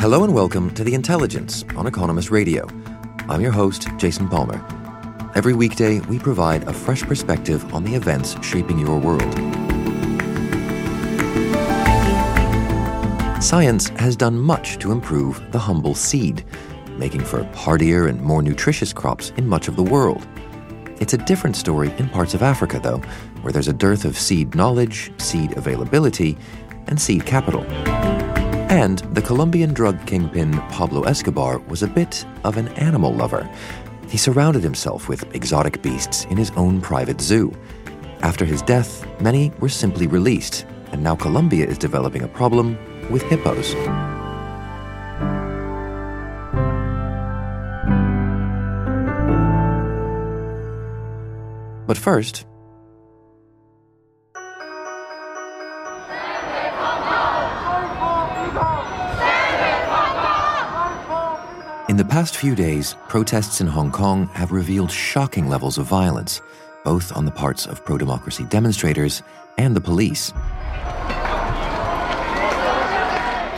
Hello and welcome to The Intelligence on Economist Radio. I'm your host, Jason Palmer. Every weekday, we provide a fresh perspective on the events shaping your world. Science has done much to improve the humble seed, making for hardier and more nutritious crops in much of the world. It's a different story in parts of Africa, though, where there's a dearth of seed knowledge, seed availability, and seed capital. And the Colombian drug kingpin Pablo Escobar was a bit of an animal lover. He surrounded himself with exotic beasts in his own private zoo. After his death, many were simply released, and now Colombia is developing a problem with hippos. But first, In the past few days, protests in Hong Kong have revealed shocking levels of violence, both on the parts of pro democracy demonstrators and the police.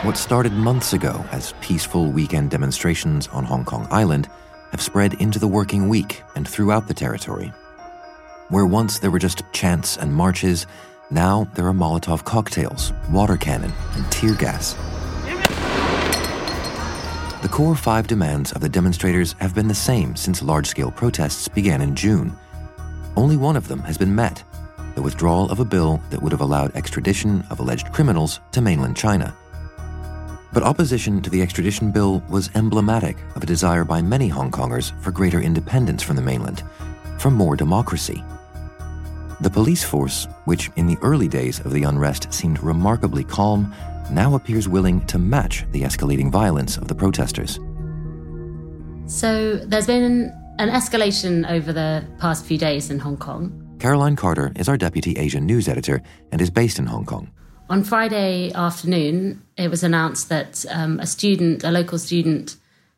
What started months ago as peaceful weekend demonstrations on Hong Kong Island have spread into the working week and throughout the territory. Where once there were just chants and marches, now there are Molotov cocktails, water cannon, and tear gas. The core five demands of the demonstrators have been the same since large scale protests began in June. Only one of them has been met the withdrawal of a bill that would have allowed extradition of alleged criminals to mainland China. But opposition to the extradition bill was emblematic of a desire by many Hong Kongers for greater independence from the mainland, for more democracy. The police force, which in the early days of the unrest seemed remarkably calm, now appears willing to match the escalating violence of the protesters. So there's been an escalation over the past few days in Hong Kong. Caroline Carter is our deputy Asian news editor and is based in Hong Kong. On Friday afternoon, it was announced that um, a student, a local student,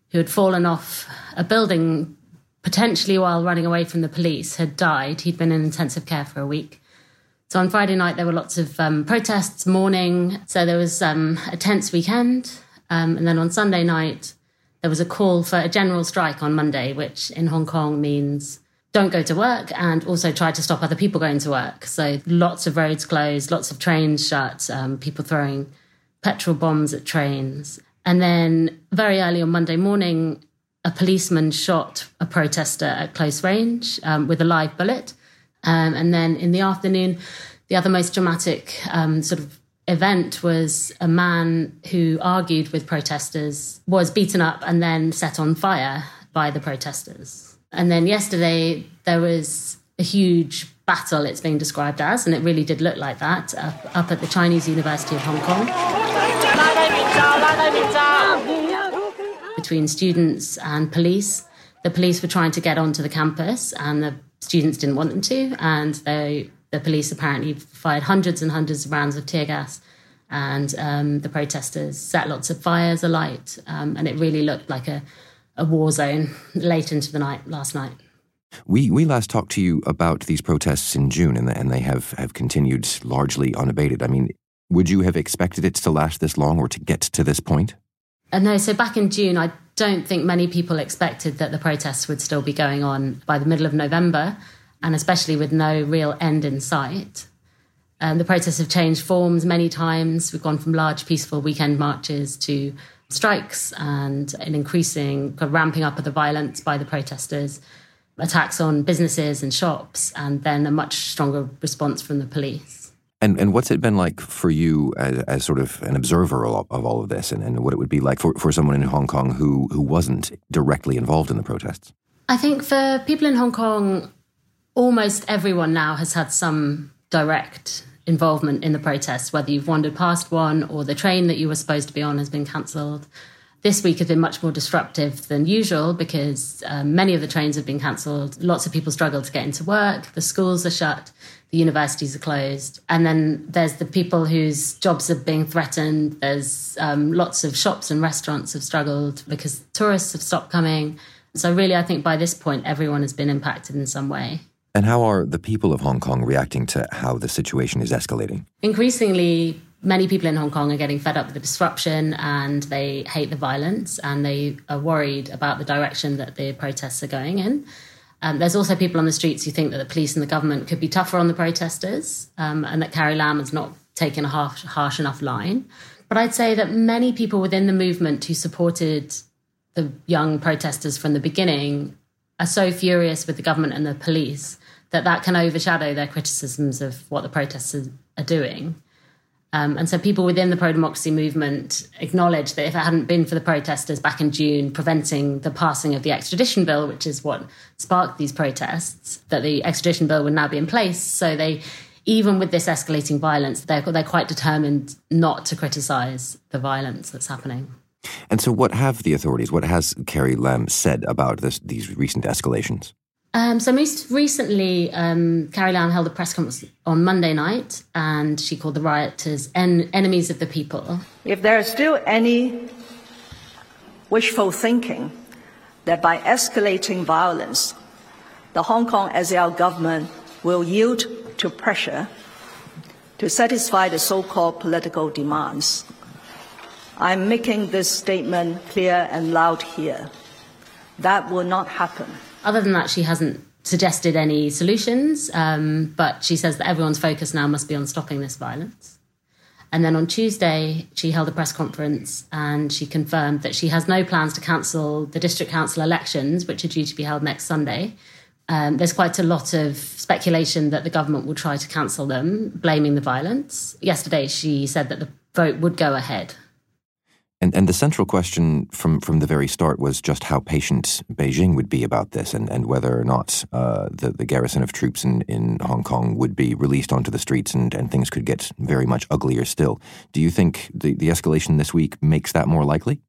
who had fallen off a building potentially while running away from the police, had died. He'd been in intensive care for a week. So on Friday night, there were lots of um, protests, mourning. So there was um, a tense weekend. Um, and then on Sunday night, there was a call for a general strike on Monday, which in Hong Kong means don't go to work and also try to stop other people going to work. So lots of roads closed, lots of trains shut, um, people throwing petrol bombs at trains. And then very early on Monday morning, a policeman shot a protester at close range um, with a live bullet. Um, and then in the afternoon, the other most dramatic um, sort of event was a man who argued with protesters was beaten up and then set on fire by the protesters. And then yesterday, there was a huge battle, it's being described as, and it really did look like that, up, up at the Chinese University of Hong Kong. Between students and police. The police were trying to get onto the campus, and the students didn't want them to, and they, the police apparently fired hundreds and hundreds of rounds of tear gas, and um, the protesters set lots of fires alight, um, and it really looked like a, a war zone late into the night last night. We we last talked to you about these protests in June, and, and they have, have continued largely unabated. I mean, would you have expected it to last this long or to get to this point? Uh, no, so back in June, I don't think many people expected that the protests would still be going on by the middle of November, and especially with no real end in sight. Um, the protests have changed forms many times. We've gone from large, peaceful weekend marches to strikes and an increasing ramping up of the violence by the protesters, attacks on businesses and shops, and then a much stronger response from the police. And and what's it been like for you as, as sort of an observer of, of all of this, and, and what it would be like for, for someone in Hong Kong who who wasn't directly involved in the protests? I think for people in Hong Kong, almost everyone now has had some direct involvement in the protests, whether you've wandered past one or the train that you were supposed to be on has been cancelled. This week has been much more disruptive than usual because um, many of the trains have been cancelled. Lots of people struggle to get into work. The schools are shut. The universities are closed. And then there's the people whose jobs are being threatened. There's um, lots of shops and restaurants have struggled because tourists have stopped coming. So, really, I think by this point, everyone has been impacted in some way. And how are the people of Hong Kong reacting to how the situation is escalating? Increasingly, many people in Hong Kong are getting fed up with the disruption and they hate the violence and they are worried about the direction that the protests are going in. Um, there's also people on the streets who think that the police and the government could be tougher on the protesters um, and that Carrie Lam has not taken a harsh, harsh enough line. But I'd say that many people within the movement who supported the young protesters from the beginning are so furious with the government and the police that that can overshadow their criticisms of what the protesters are doing. Um, and so people within the pro democracy movement acknowledge that if it hadn't been for the protesters back in June preventing the passing of the extradition bill, which is what sparked these protests, that the extradition bill would now be in place. So they, even with this escalating violence, they're, they're quite determined not to criticise the violence that's happening. And so, what have the authorities, what has Carrie Lam said about this, these recent escalations? Um, so most recently, um, Carrie Lam held a press conference on Monday night, and she called the rioters en- enemies of the people. If there is still any wishful thinking that by escalating violence, the Hong Kong SAR government will yield to pressure to satisfy the so-called political demands, I'm making this statement clear and loud here. That will not happen. Other than that, she hasn't suggested any solutions, um, but she says that everyone's focus now must be on stopping this violence. And then on Tuesday, she held a press conference and she confirmed that she has no plans to cancel the district council elections, which are due to be held next Sunday. Um, there's quite a lot of speculation that the government will try to cancel them, blaming the violence. Yesterday, she said that the vote would go ahead. And, and the central question from, from the very start was just how patient Beijing would be about this and, and whether or not uh, the, the garrison of troops in, in Hong Kong would be released onto the streets and, and things could get very much uglier still. Do you think the, the escalation this week makes that more likely?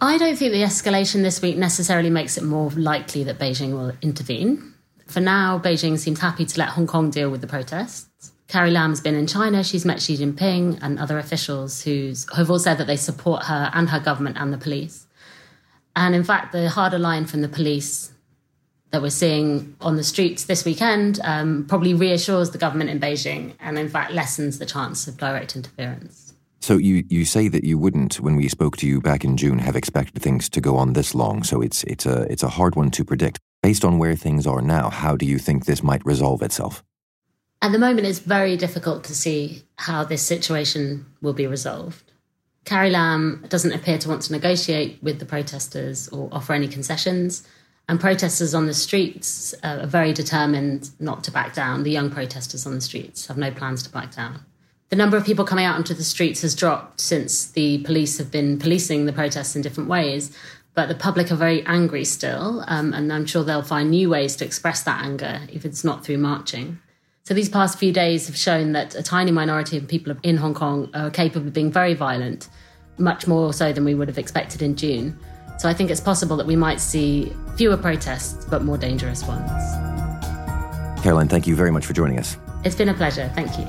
I don't think the escalation this week necessarily makes it more likely that Beijing will intervene. For now, Beijing seems happy to let Hong Kong deal with the protests. Carrie Lam's been in China. She's met Xi Jinping and other officials who have all said that they support her and her government and the police. And in fact, the harder line from the police that we're seeing on the streets this weekend um, probably reassures the government in Beijing and, in fact, lessens the chance of direct interference. So you, you say that you wouldn't, when we spoke to you back in June, have expected things to go on this long. So it's it's a it's a hard one to predict. Based on where things are now, how do you think this might resolve itself? At the moment, it's very difficult to see how this situation will be resolved. Carrie Lam doesn't appear to want to negotiate with the protesters or offer any concessions. And protesters on the streets are very determined not to back down. The young protesters on the streets have no plans to back down. The number of people coming out onto the streets has dropped since the police have been policing the protests in different ways. But the public are very angry still, um, and I'm sure they'll find new ways to express that anger if it's not through marching. So these past few days have shown that a tiny minority of people in Hong Kong are capable of being very violent, much more so than we would have expected in June. So I think it's possible that we might see fewer protests, but more dangerous ones. Caroline, thank you very much for joining us. It's been a pleasure. Thank you.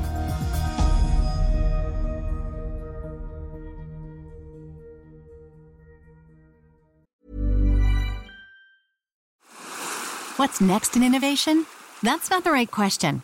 What's next in innovation? That's not the right question.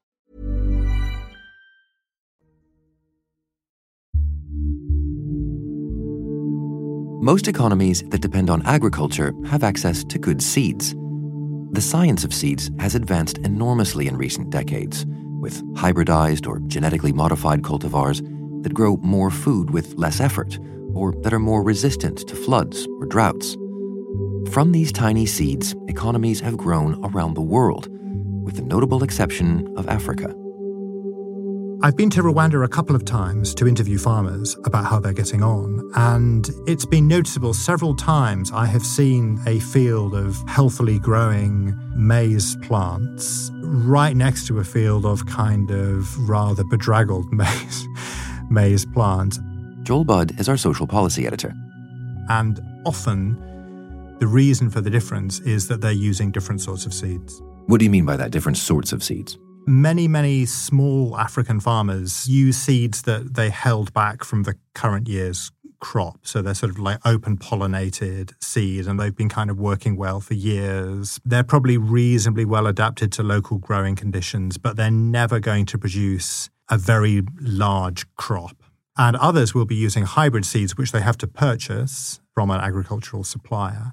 Most economies that depend on agriculture have access to good seeds. The science of seeds has advanced enormously in recent decades, with hybridized or genetically modified cultivars, that grow more food with less effort, or that are more resistant to floods or droughts. From these tiny seeds, economies have grown around the world, with the notable exception of Africa. I've been to Rwanda a couple of times to interview farmers about how they're getting on, and it's been noticeable several times I have seen a field of healthily growing maize plants right next to a field of kind of rather bedraggled maize, maize plants. Joel Budd is our social policy editor. And often the reason for the difference is that they're using different sorts of seeds. What do you mean by that? Different sorts of seeds? Many, many small African farmers use seeds that they held back from the current year's crop. So they're sort of like open pollinated seeds and they've been kind of working well for years. They're probably reasonably well adapted to local growing conditions, but they're never going to produce a very large crop. And others will be using hybrid seeds, which they have to purchase from an agricultural supplier.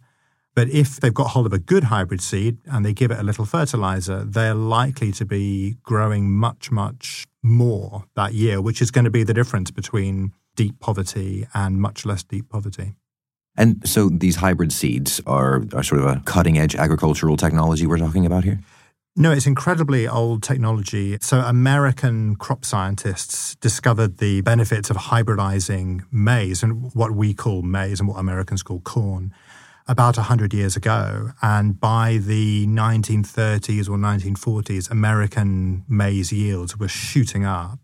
But if they've got hold of a good hybrid seed and they give it a little fertilizer, they're likely to be growing much, much more that year, which is going to be the difference between deep poverty and much less deep poverty. And so these hybrid seeds are, are sort of a cutting edge agricultural technology we're talking about here? No, it's incredibly old technology. So, American crop scientists discovered the benefits of hybridizing maize and what we call maize and what Americans call corn about 100 years ago. And by the 1930s or 1940s, American maize yields were shooting up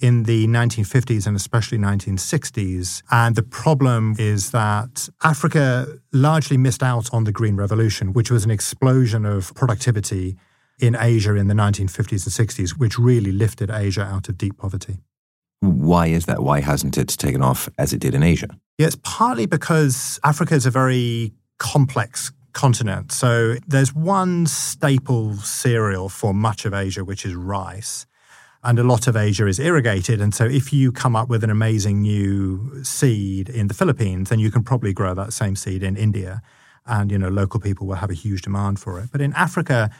in the 1950s and especially 1960s. And the problem is that Africa largely missed out on the Green Revolution, which was an explosion of productivity in Asia in the 1950s and 60s, which really lifted Asia out of deep poverty. Why is that? Why hasn't it taken off as it did in Asia? Yeah, it's partly because Africa is a very complex continent. So there's one staple cereal for much of Asia, which is rice. And a lot of Asia is irrigated. And so if you come up with an amazing new seed in the Philippines, then you can probably grow that same seed in India. And, you know, local people will have a huge demand for it. But in Africa,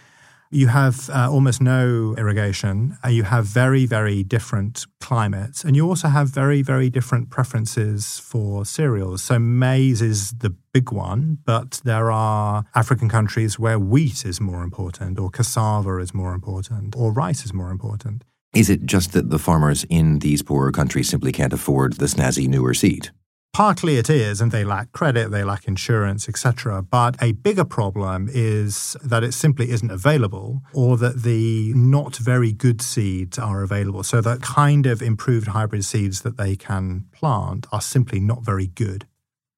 you have uh, almost no irrigation. Uh, you have very, very different climates. And you also have very, very different preferences for cereals. So maize is the big one, but there are African countries where wheat is more important, or cassava is more important, or rice is more important. Is it just that the farmers in these poorer countries simply can't afford the snazzy newer seed? Partly it is, and they lack credit, they lack insurance, etc. But a bigger problem is that it simply isn't available, or that the not very good seeds are available. So that kind of improved hybrid seeds that they can plant are simply not very good.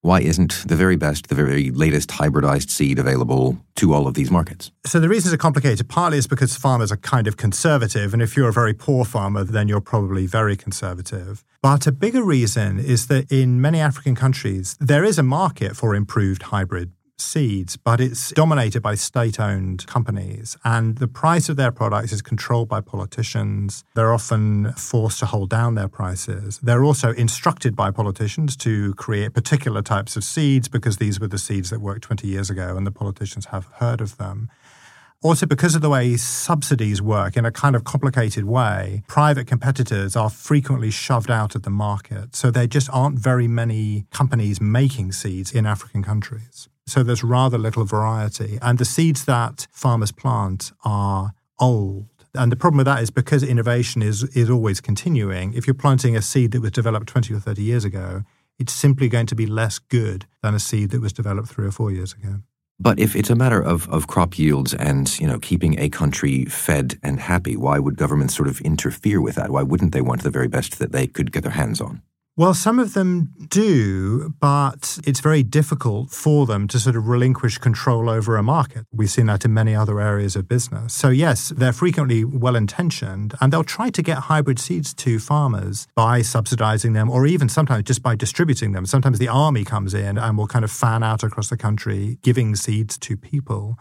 Why isn't the very best, the very latest hybridized seed available to all of these markets? So the reasons are complicated. Partly is because farmers are kind of conservative, and if you're a very poor farmer, then you're probably very conservative. But a bigger reason is that in many African countries, there is a market for improved hybrid seeds, but it's dominated by state owned companies. And the price of their products is controlled by politicians. They're often forced to hold down their prices. They're also instructed by politicians to create particular types of seeds because these were the seeds that worked 20 years ago and the politicians have heard of them. Also, because of the way subsidies work in a kind of complicated way, private competitors are frequently shoved out of the market. So there just aren't very many companies making seeds in African countries. So there's rather little variety. And the seeds that farmers plant are old. And the problem with that is because innovation is, is always continuing, if you're planting a seed that was developed 20 or 30 years ago, it's simply going to be less good than a seed that was developed three or four years ago. But if it's a matter of, of crop yields and you know keeping a country fed and happy, why would governments sort of interfere with that? Why wouldn't they want the very best that they could get their hands on? Well, some of them do, but it's very difficult for them to sort of relinquish control over a market. We've seen that in many other areas of business. So, yes, they're frequently well intentioned and they'll try to get hybrid seeds to farmers by subsidizing them or even sometimes just by distributing them. Sometimes the army comes in and will kind of fan out across the country giving seeds to people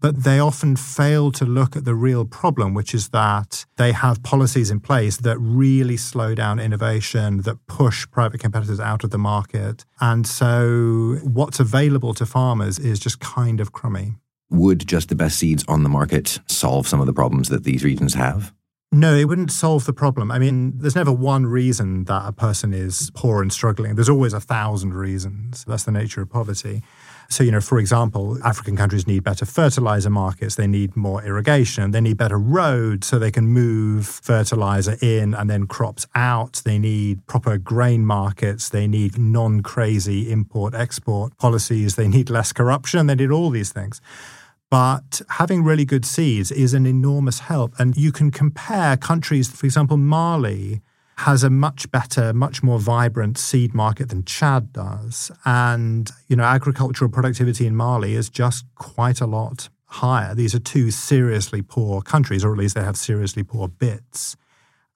but they often fail to look at the real problem, which is that they have policies in place that really slow down innovation, that push private competitors out of the market. And so what's available to farmers is just kind of crummy. Would just the best seeds on the market solve some of the problems that these regions have? No, it wouldn't solve the problem. I mean, there's never one reason that a person is poor and struggling. There's always a thousand reasons. That's the nature of poverty. So, you know, for example, African countries need better fertilizer markets, they need more irrigation, they need better roads so they can move fertilizer in and then crops out. They need proper grain markets, they need non crazy import export policies, they need less corruption, they need all these things. But having really good seeds is an enormous help. And you can compare countries, for example, Mali has a much better, much more vibrant seed market than Chad does. And, you know, agricultural productivity in Mali is just quite a lot higher. These are two seriously poor countries, or at least they have seriously poor bits.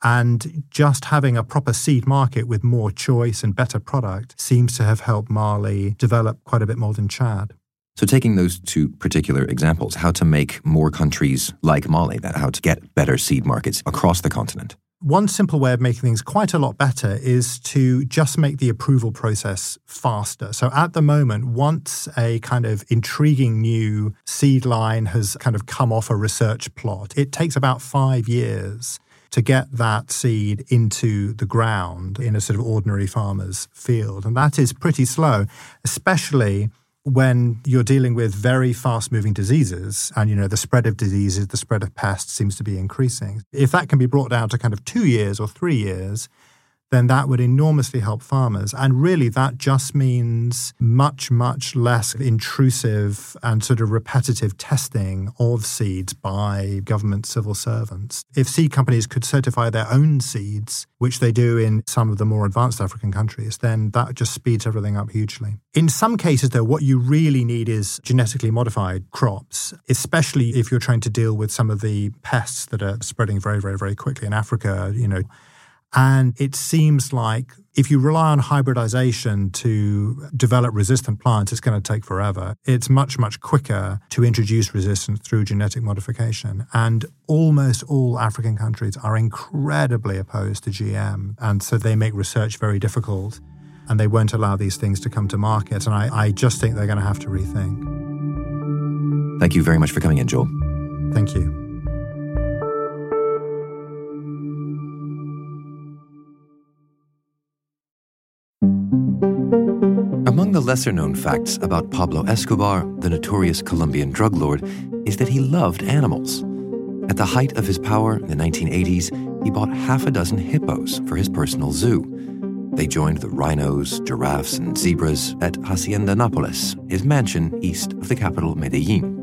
And just having a proper seed market with more choice and better product seems to have helped Mali develop quite a bit more than Chad. So, taking those two particular examples, how to make more countries like Mali, that how to get better seed markets across the continent. One simple way of making things quite a lot better is to just make the approval process faster. So at the moment, once a kind of intriguing new seed line has kind of come off a research plot, it takes about five years to get that seed into the ground in a sort of ordinary farmer's field. And that is pretty slow, especially when you're dealing with very fast moving diseases and you know the spread of diseases the spread of pests seems to be increasing. If that can be brought down to kind of 2 years or 3 years then that would enormously help farmers. And really, that just means much, much less intrusive and sort of repetitive testing of seeds by government civil servants. If seed companies could certify their own seeds, which they do in some of the more advanced African countries, then that just speeds everything up hugely. In some cases, though, what you really need is genetically modified crops, especially if you're trying to deal with some of the pests that are spreading very, very, very quickly in Africa. You know, and it seems like if you rely on hybridization to develop resistant plants, it's going to take forever. It's much, much quicker to introduce resistance through genetic modification. And almost all African countries are incredibly opposed to GM. And so they make research very difficult and they won't allow these things to come to market. And I, I just think they're going to have to rethink. Thank you very much for coming in, Joel. Thank you. Among the lesser known facts about Pablo Escobar, the notorious Colombian drug lord, is that he loved animals. At the height of his power in the 1980s, he bought half a dozen hippos for his personal zoo. They joined the rhinos, giraffes, and zebras at Hacienda Nápoles, his mansion east of the capital Medellin.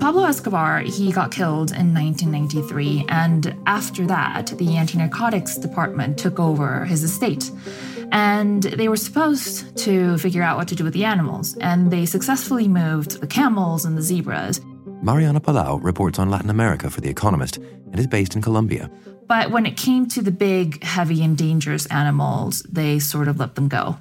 Pablo Escobar, he got killed in 1993, and after that, the anti narcotics department took over his estate and they were supposed to figure out what to do with the animals, and they successfully moved the camels and the zebras. Mariana Palau reports on Latin America for The Economist and is based in Colombia. But when it came to the big, heavy, and dangerous animals, they sort of let them go.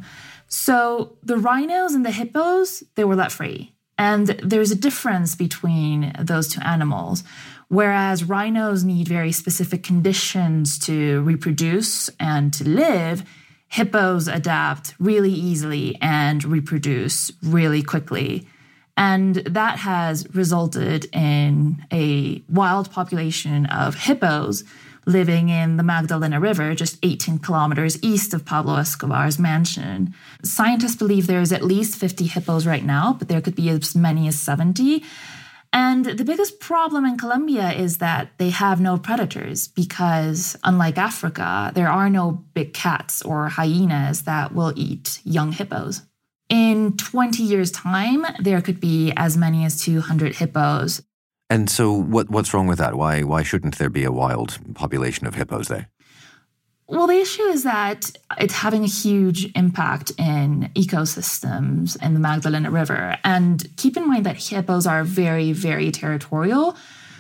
So the rhinos and the hippos, they were let free. And there's a difference between those two animals. Whereas rhinos need very specific conditions to reproduce and to live, hippos adapt really easily and reproduce really quickly. And that has resulted in a wild population of hippos living in the Magdalena River, just 18 kilometers east of Pablo Escobar's mansion. Scientists believe there is at least 50 hippos right now, but there could be as many as 70. And the biggest problem in Colombia is that they have no predators because, unlike Africa, there are no big cats or hyenas that will eat young hippos. In 20 years' time, there could be as many as 200 hippos. And so, what, what's wrong with that? Why, why shouldn't there be a wild population of hippos there? Well, the issue is that it's having a huge impact in ecosystems in the Magdalena River. And keep in mind that hippos are very, very territorial.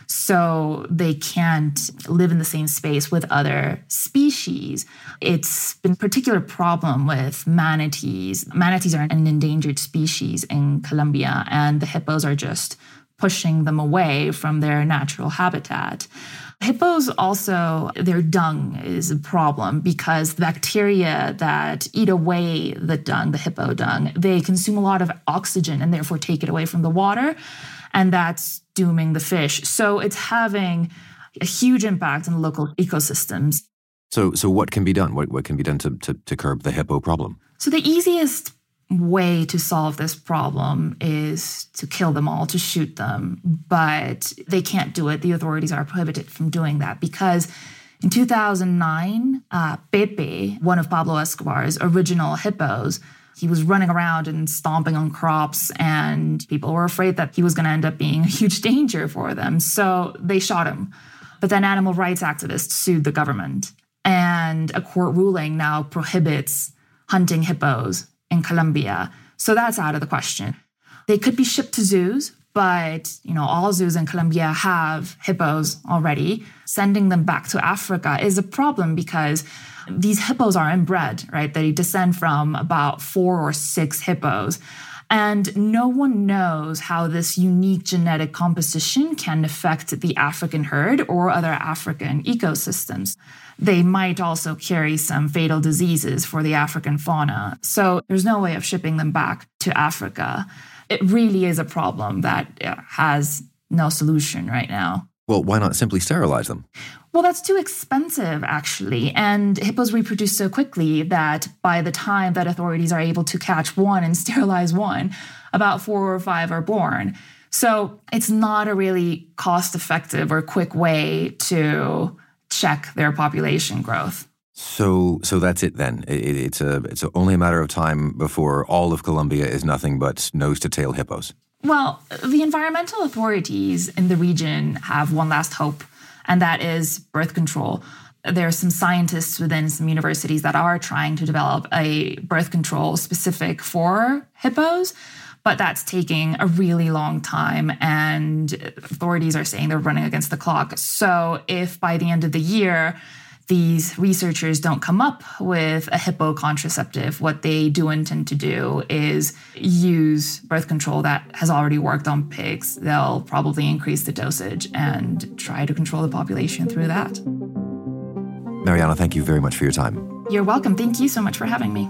So they can't live in the same space with other species. It's been a particular problem with manatees. Manatees are an endangered species in Colombia, and the hippos are just pushing them away from their natural habitat. Hippos also, their dung is a problem because the bacteria that eat away the dung, the hippo dung, they consume a lot of oxygen and therefore take it away from the water. And that's dooming the fish. So it's having a huge impact on local ecosystems. So, so what can be done? What, what can be done to, to, to curb the hippo problem? So, the easiest way to solve this problem is to kill them all, to shoot them. But they can't do it. The authorities are prohibited from doing that because in 2009, uh, Pepe, one of Pablo Escobar's original hippos, he was running around and stomping on crops, and people were afraid that he was going to end up being a huge danger for them. So they shot him. But then animal rights activists sued the government, and a court ruling now prohibits hunting hippos in Colombia. So that's out of the question. They could be shipped to zoos, but you know all zoos in Colombia have hippos already. Sending them back to Africa is a problem because these hippos are inbred, right? They descend from about four or six hippos. And no one knows how this unique genetic composition can affect the African herd or other African ecosystems. They might also carry some fatal diseases for the African fauna. So there's no way of shipping them back to Africa. It really is a problem that has no solution right now. Well, why not simply sterilize them? Well, that's too expensive, actually. And hippos reproduce so quickly that by the time that authorities are able to catch one and sterilize one, about four or five are born. So it's not a really cost effective or quick way to check their population growth. So, so that's it then. It, it's a, it's a only a matter of time before all of Colombia is nothing but nose to tail hippos. Well, the environmental authorities in the region have one last hope, and that is birth control. There are some scientists within some universities that are trying to develop a birth control specific for hippos, but that's taking a really long time, and authorities are saying they're running against the clock. So, if by the end of the year, these researchers don't come up with a hippo contraceptive, what they do intend to do is use birth control that has already worked on pigs. They'll probably increase the dosage and try to control the population through that. Mariana, thank you very much for your time. You're welcome. Thank you so much for having me.